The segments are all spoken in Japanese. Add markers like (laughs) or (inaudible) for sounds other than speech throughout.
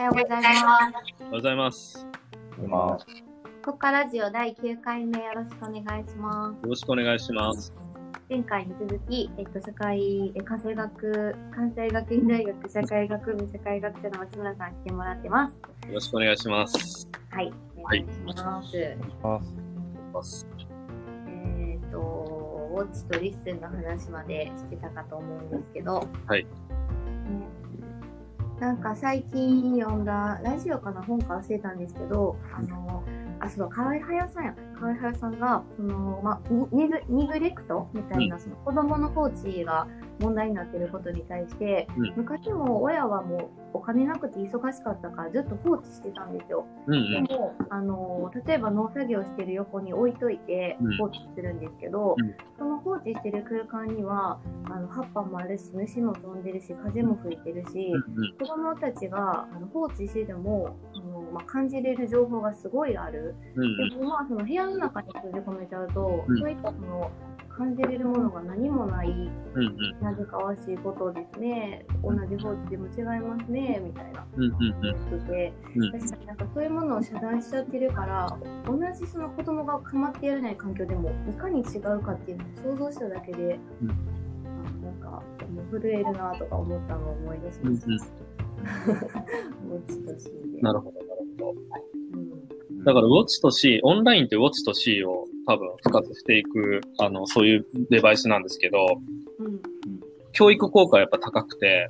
はようございます。おはようございます。まあ、 cocca ラジオ第9回目よろしくお願いしまよろしくお願いします。す。前回に続き、えっと、社会、え関西学、関西学院大学社会学部社会学者の松村さん来てもらってます。よろしくお願いします。はい。お願いします。ますえっ、と、 watch と listen の話までしてたかと思うんですけど、はいねなんか最近読んだラジオかな本か忘れたんですけど、あの、あ、そう、河合隼さんや。河合隼さんが、その、まあ、ニグニグレクトみたいな、その子供の放置が問題になっていることに対して、うん昔も親はもうお金なくて忙しかったからずっと放置してたんですよ。うんうん。でも、あの例えば農作業してる横に置いといてうん放置するんですけど、うんその放置してる空間にはあの葉っぱもあるし虫も飛んでるし風も吹いてるし、うんうん。子供たちがあの放置しててもあの、まあ、感じれる情報がすごいある。うん。でもまあその部屋の中に閉じ込めちゃうと、うん。そういったその感じれるものが何もないうんうん。なぜかわしいことですね。同じ放置でも違いますねみたいな。言ってて。うん。確かになんかそういうものを遮断しちゃってるから同じその子供が構ってやれない環境でもいかに違うかっていうのを想像しただけで、うん。あなんか震えるなとか思ったのを思い出しうんました。ウォッチとしいで。なるほど、なるほど。うん。だから、ウォッチと C、オンラインってウォッチと C を多分復活していく、あの、そういうデバイスなんですけど、うん教育効果はやっぱ高くて、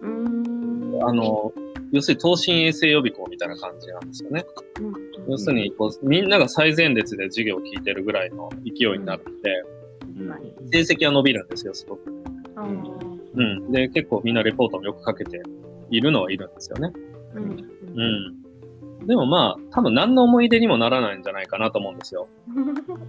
うーんあの、要するに等身衛生予備校みたいな感じなんですよね。うん要するにこう、みんなが最前列で授業を聞いてるぐらいの勢いになるので、成績は伸びるんですよ、すごく。うん。で、結構みんなレポートもよく書けているのはいるんですよね。うんうん。でもまあ、多分何の思い出にもならないんじゃないかなと思うんですよ。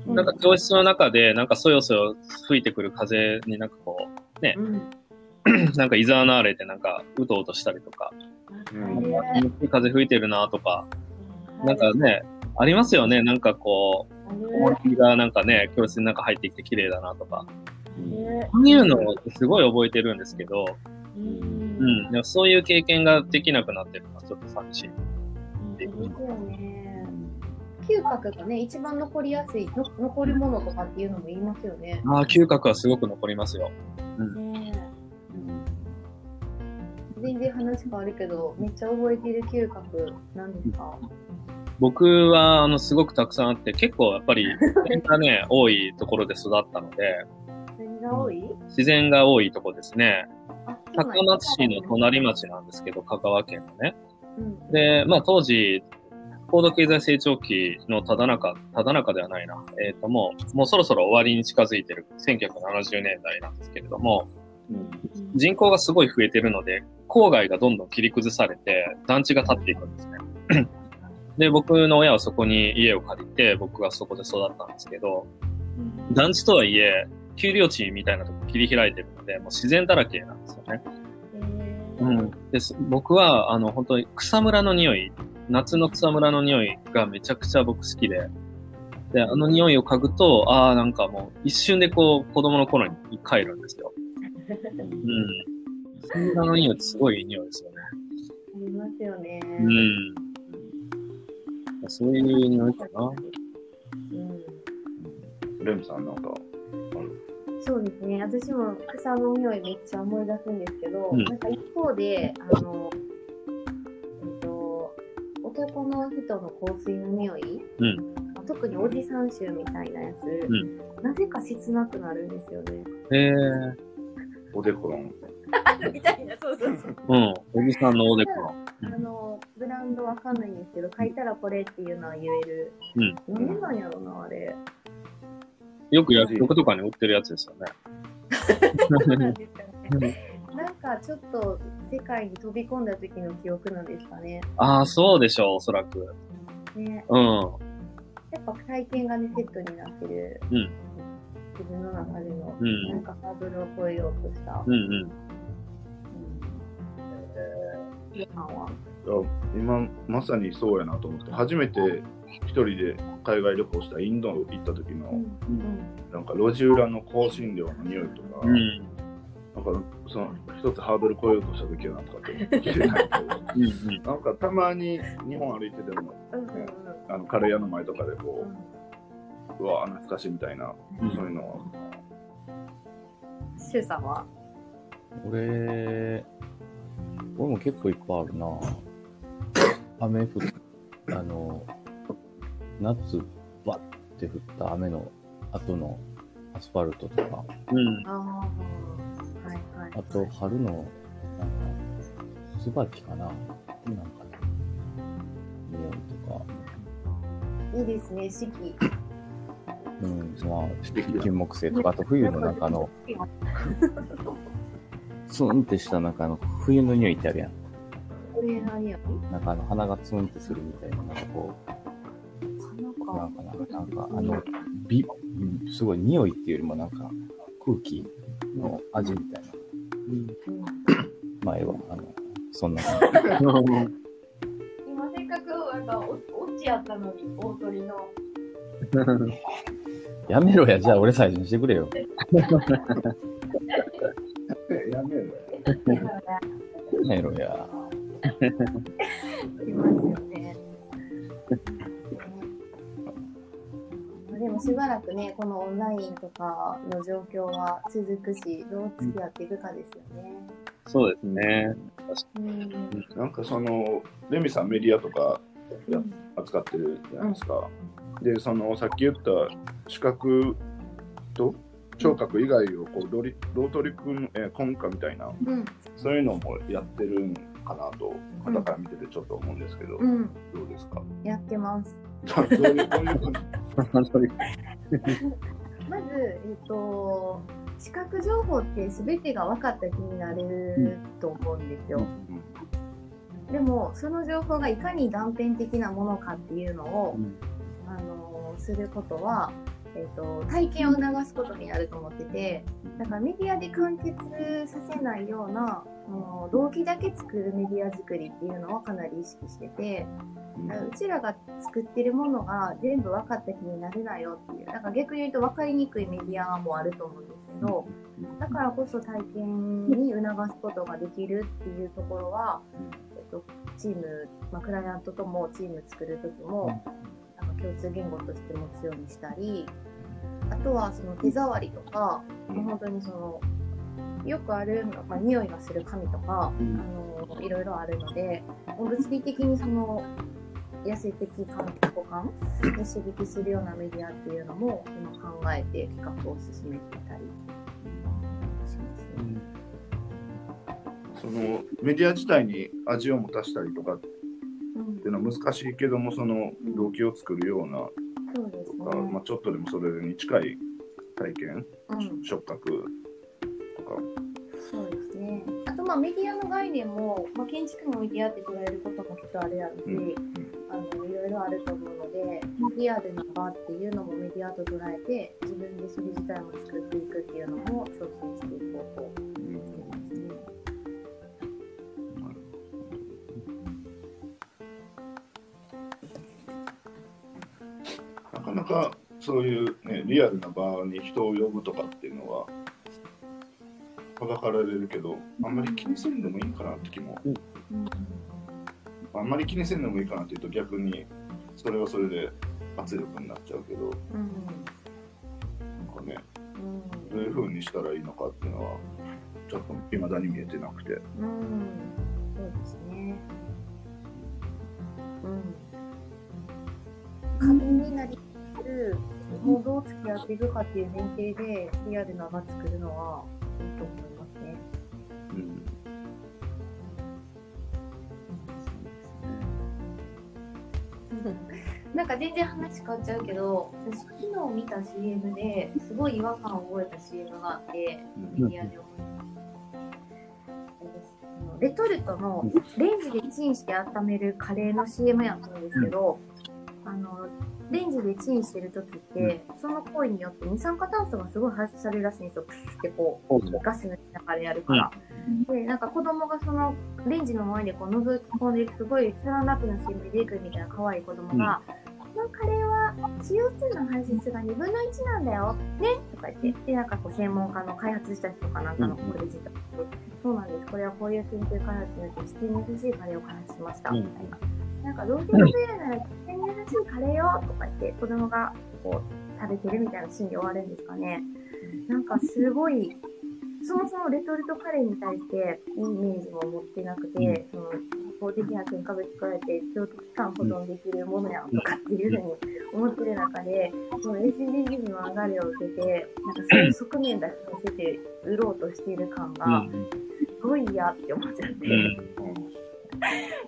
う (laughs) んなんか教室の中で、なんかそよそよ吹いてくる風になんかこうんう、(clears throat) なんかいざわなれてなんかうとうとしたりとか、うん。風吹いてるなとか、なんかね、ありますよね。なんかこう、あ思いがなんかね、教室になんか入ってきて綺麗だなとか、こういうのをすごい覚えてるんですけど、うん。うん。でもそういう経験ができなくなってるのはちょっと寂しい。ですよね。嗅覚がね、一番残りやすい、の残るものとかっていうのも言いますよね。ああ、嗅覚はすごく残りますよ。ね全然話変わるけど、めっちゃ覚えている嗅覚なんですか？僕は、あの、すごくたくさんあって、結構やっぱり、(laughs) 自然がね、多いところで育ったので、何が多い？自然が多いところですね。高松市の隣町なんですけど、香川県のね。うん。で、まあ当時、高度経済成長期のただ中、ただ中ではないな。えっ、ともう、もうそろそろ終わりに近づいてる1970年代なんですけれども、人口がすごい増えてるので、郊外がどんどん切り崩されて、団地が建っていくんですね。で、僕の親はそこに家を借りて、僕がそこで育ったんですけど、団地とはいえ、丘陵地みたいなとこ切り開いてるので、もう自然だらけなんですよね。うん。です。僕は、あの、本当に草むらの匂い、夏の草むらの匂いがめちゃくちゃ僕好きで、で、あの匂いを嗅ぐと、ああ、なんかもう一瞬でこう、子供の頃に帰るんですよ。うん。草むらの匂いってすごいいい匂いですよね。ありますよね。うん。そういう匂いかな。うんレムさんなんか、そうですね。私も草の匂いめっちゃ思い出すんですけど、うんなんか一方で、あの、えっと、男の人の香水の匂い、うん。特におじさん臭みたいなやつ、んなぜか切なくなるんですよね。へえ。おでころん。(laughs) みたいな、そうそうそう。うん。おじさんのおでこの。あの、ブランドわかんないんですけど、書いたらこれっていうのは言える。うん。なんでなんやろな、あれ。よく薬局とかに売ってるやつですよね。そうなんですかね。なんかちょっと世界に飛び込んだ時の記憶なんですかね。ああ、そうでしょう、おそらく。ね。うん。やっぱ体験がね、セットになってる。うん自分の中での、うんなんかハードルを超えようとした。うんうん。今まさにそうやなと思って初めて一人で海外旅行したインド行った時の、うん。なんか路地裏の香辛料の匂いとか、うん。なんかその一つハードル超えようとした時はなとかって聞いてないけど。なんかたまに日本歩いててもうんうんうん。あのカレー屋の前とかでこうん。ううわ懐かしいみたいな、うん。そういうのは。シュウさんは？俺、俺も結構いっぱいあるな。雨降っあの、夏、バッて降った雨の後のアスファルトとか、うん。ああはいはいあと春の、なんか、椿かな。なんか、匂いとか、いいですね四季。うん、まあ、金木犀とか、あと冬の中の、(laughs) ツンってした中の冬の匂いってあるやん。上の匂いなんかあの鼻がツンってするみたいな、なんかこう、かなんかな、なんかあの、び、うんすごい匂いっていうよりもなんか空気の味みたいな。うんまあ、の、そんな感今せっかくなんかおオチやったのに大鳥のじ。やめろや、じゃあ俺最初にしてくれよ。やめろよやめろや。いますよね。しばらくね、このオンラインとかの状況は続くし、どう付き合っていくかですよね。そうですね。うん。なんかそのレミさんメディアとか扱ってるじゃないですか、でそのさっき言った視覚と聴覚以外をこうロリロートリ君、えー、コンカみたいなうん。そういうのもやってるんかなとうんだから見ててちょっと思うんですけど、うん。どうですか？やってます。(laughs) (laughs) まず、えっと、視覚情報って全てが分かった気になると思うんですよ。でも、その情報がいかに断片的なものかっていうのを、あのすることは、えー、と体験を促すことになると思っててだからメディアで完結させないようなあの動機だけ作るメディア作りっていうのはかなり意識しててうちらが作ってるものが全部分かった気になるなよっていうだから逆に言うと分かりにくいメディアもあると思うんですけどだからこそ体験に促すことができるっていうところは、えっと、チーム、まあ、クライアントともチーム作る時も共通言語として持つようにしたりあとはその手触りとか、もう本当にそのよくある、まあ、匂いがする紙とか、うんあのいろいろあるので物理的にその野生的感五感に刺激するようなメディアっていうのも今考えて企画を進めていたりしますね。そのメディア自体に味を持たしたりとかっうんていうのは難しいけどもその動機を作るようなとか、まあ、ね。ちょっとでもそれに近い体験、うん。触覚とか。そうですね。あとまあメディアの概念も、まあ、建築もメディアって捉えることもきっとあるやろうし、うん。あのいろいろあると思うので、リアルな場っていうのもメディアと捉えて、自分でそれ自体も作っていくっていうのも挑戦していこうとなかなかそういう、ね、リアルな場に人を呼ぶとかっていうのははばかられるけどあんまり気にせんでもいいかなって気も。うん。あんまり気にせんでもいいかなっていうと逆にそれはそれで圧力になっちゃうけどうん。なんかねうんどういう風にしたらいいのかっていうのはちょっと未だに見えてなくて。うん、そうですね。うん。壁になりもうどう付き合っていくかっていう前提で、リアルな場作るのはいいと思いますね。うん。なんか全然話変わっちゃうけど、私昨日見た CM ですごい違和感を覚えた CM があって、メディアでレトルトのレンジでチンして温めるカレーの CM やったんですけど、あのレンジでチンしてる時って、その行為によって二酸化炭素がすごい発出されるらしいんですよ。プシュってこう、ガスの中でやるから。で、なんか子供がそのレンジの前でこう覗き込んでいく、すごいつらなくな CM で出てくるみたいな可愛い子供が、このカレーは CO2 の排出が2分の1なんだよ、ねとか言って、で、なんかこう専門家の開発した人かなんかのクレジットで、そうなんです、これはこういう研究開発によって地球に優しいカレーを開発しました、うん。みたいな。なんかどうせ食べるならしいカレーよとか言って、子供がこう食べてるみたいなシーンで終わるんですかね。なんかすごい、そもそもレトルトカレーに対していいイメージも持ってなくて、その法的な添加物加えて長期間保存できるものやんとかっていうふうに思ってる中で、その SDGs の流れを受けて、なんかそういう側面だけ見せて売ろうとしている感が。すごい嫌って思っちゃって。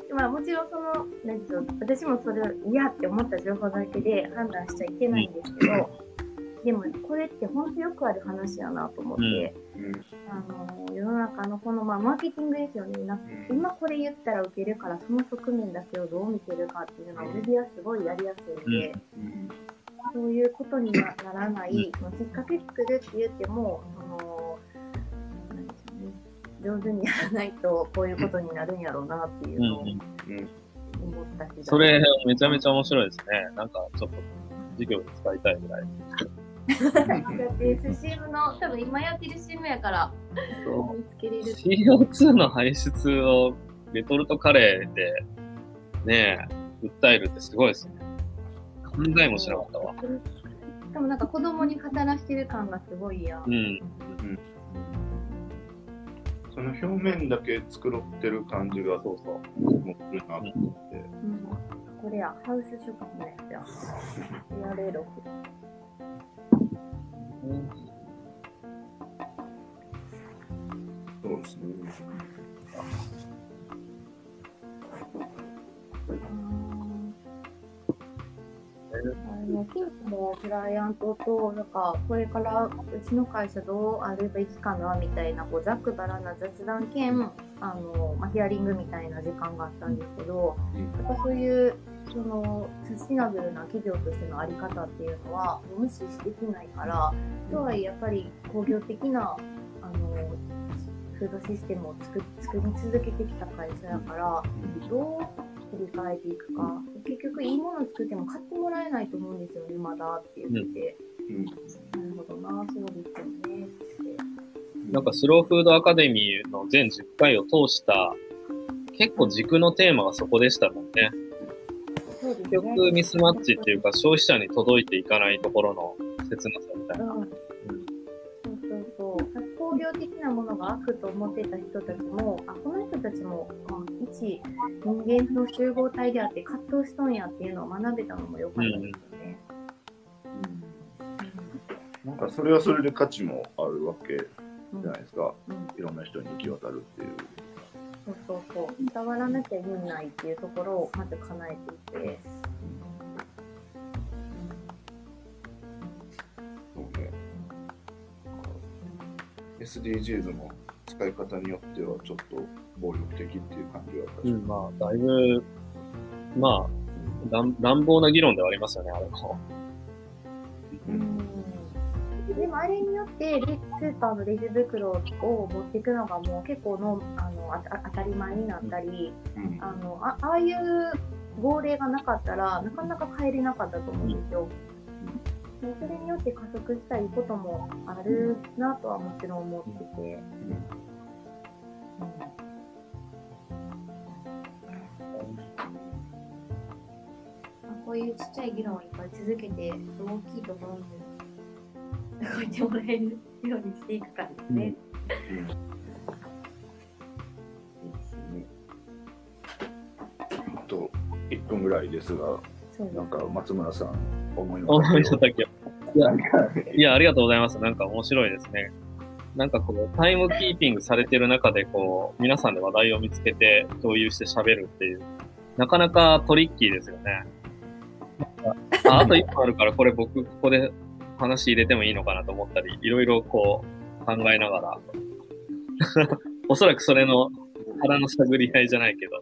うん。まあもちろんその、なんていうの私もそれを嫌って思った情報だけで判断しちゃいけないんですけど、でもこれって本当よくある話やなと思って、うん。あの世の中のこの、まあ、マーケティングですよね。な今これ言ったら受けるからその側面だけをどう見てるかっていうのはメディアすごいやりやすいんで、うん。そういうことになならない、そのきっかけ作るって言っても上手にやらないとこういうことになるんやろうなっていうのをうん思ったし、それ、めちゃめちゃ面白いですね。なんか、ちょっと、授業で使いたいぐらい。だって CM の多分今やってる CM やから見つけれる CO2 の排出をレトルトカレーで、ねえ、訴えるってすごいですね。考えもしなかったわ。でもなんか子供に語らしてる感がすごいやんうん。その表面だけ繕ってる感じがそうそう。持ってるなと思って。うんこれや、ハウス食品のやつや。言われろ。そうですね。あの、キンクもクライアントと、なんか、これからうちの会社どうあるべきかな、みたいな、こう、ざっくばらんな雑談兼、あの、まあ、ヒアリングみたいな時間があったんですけど、やっぱそういう、その、サスティナブルな企業としてのあり方っていうのは、無視できないから、とはいえやっぱり工業的な、あの、フードシステムを作作り続けてきた会社だから、どう切り替えていくか、結局いいもの作っても買ってもらえないと思うんですよね、まだって言ってて、うんなるほどな、そうですよねって。なんかスローフードアカデミーの全10回を通した、結構軸のテーマがそこでしたもんね。結局ミスマッチっていうか消費者に届いていかないところの切なさみたいな。うんそうそうそう。工業的なものが悪と思ってた人たちも、あ、この人たちも、あ一人間の集合体であって葛藤しとんやっていうのを学べたのも良かったですよね。なんかそれはそれで価値もあるわけじうんゃないですか。うんいろんな人に行き渡るっていう。そうそうそう。伝わらなきゃ意味ないっていうところをまず叶えていて。そうね。SDGs の使い方によってはちょっと暴力的っていう感じは確かに。うん、まあ、だいぶ、まあ、乱乱暴な議論ではありますよね、あれも。うんでもあれによってレスーパーのレジ袋を持っていくのがもう結構のあの当たり前になったり、うんあのあああいう号令がなかったらなかなか帰れなかったと思うんですよ。でそれによって加速したいこともあるなとはもちろん思ってて。まあこういうちっちゃい議論をいっぱい続けて、大きいところに動いてもらえるようにしていくかですね。うん。あと1分ぐらいですが、なんか松村さん、思いの思いの丈を。いや、いや、ありがとうございます。なんか面白いですね。なんかこう、タイムキーピングされてる中で、こう、皆さんで話題を見つけて共有して喋るっていう、なかなかトリッキーですよね。ああと1分あるから、これ僕、ここで話入れてもいいのかなと思ったり、いろいろこう、考えながら、(laughs) おそらくそれの腹の探り合いじゃないけど、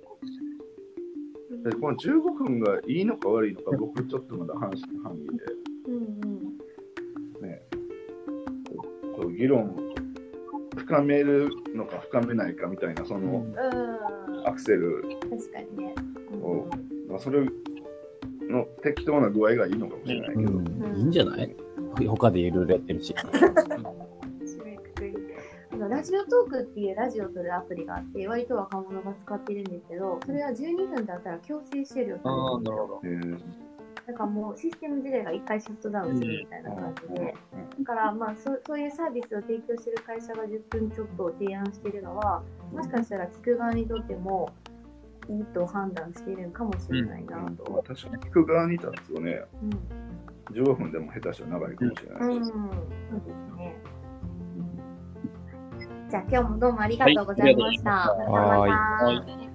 でこの15分がいいのか悪いのか、僕ちょっとまだ話の範囲で、うんうん。ね、こう議論を深めるのか深めないかみたいな、そのうん。アクセル確かにね。を、まあ、それの適当な具合がいいのかもしれないけど。うん、いいんじゃない？他でいろいろやってるし。(laughs) ラジオトークっていうラジオを撮るアプリがあって、割と若者が使ってるんですけど、それは12分だったら強制終了されああ、るんですよ。なるほど。えーだからもうシステム自体が一回シャットダウンするみたいな感じで、だからまあそそういうサービスを提供してる会社が10分ちょっと提案してるのは、もしかしたら聞く側にとってもいいと判断しているのかもしれないなまあと。確かに聞く側に立つとね、うん。15分でも下手したら長いかもしれない。うん。そうですね。じゃあ今日もどうもありがとうございました。はいまた。またはいはい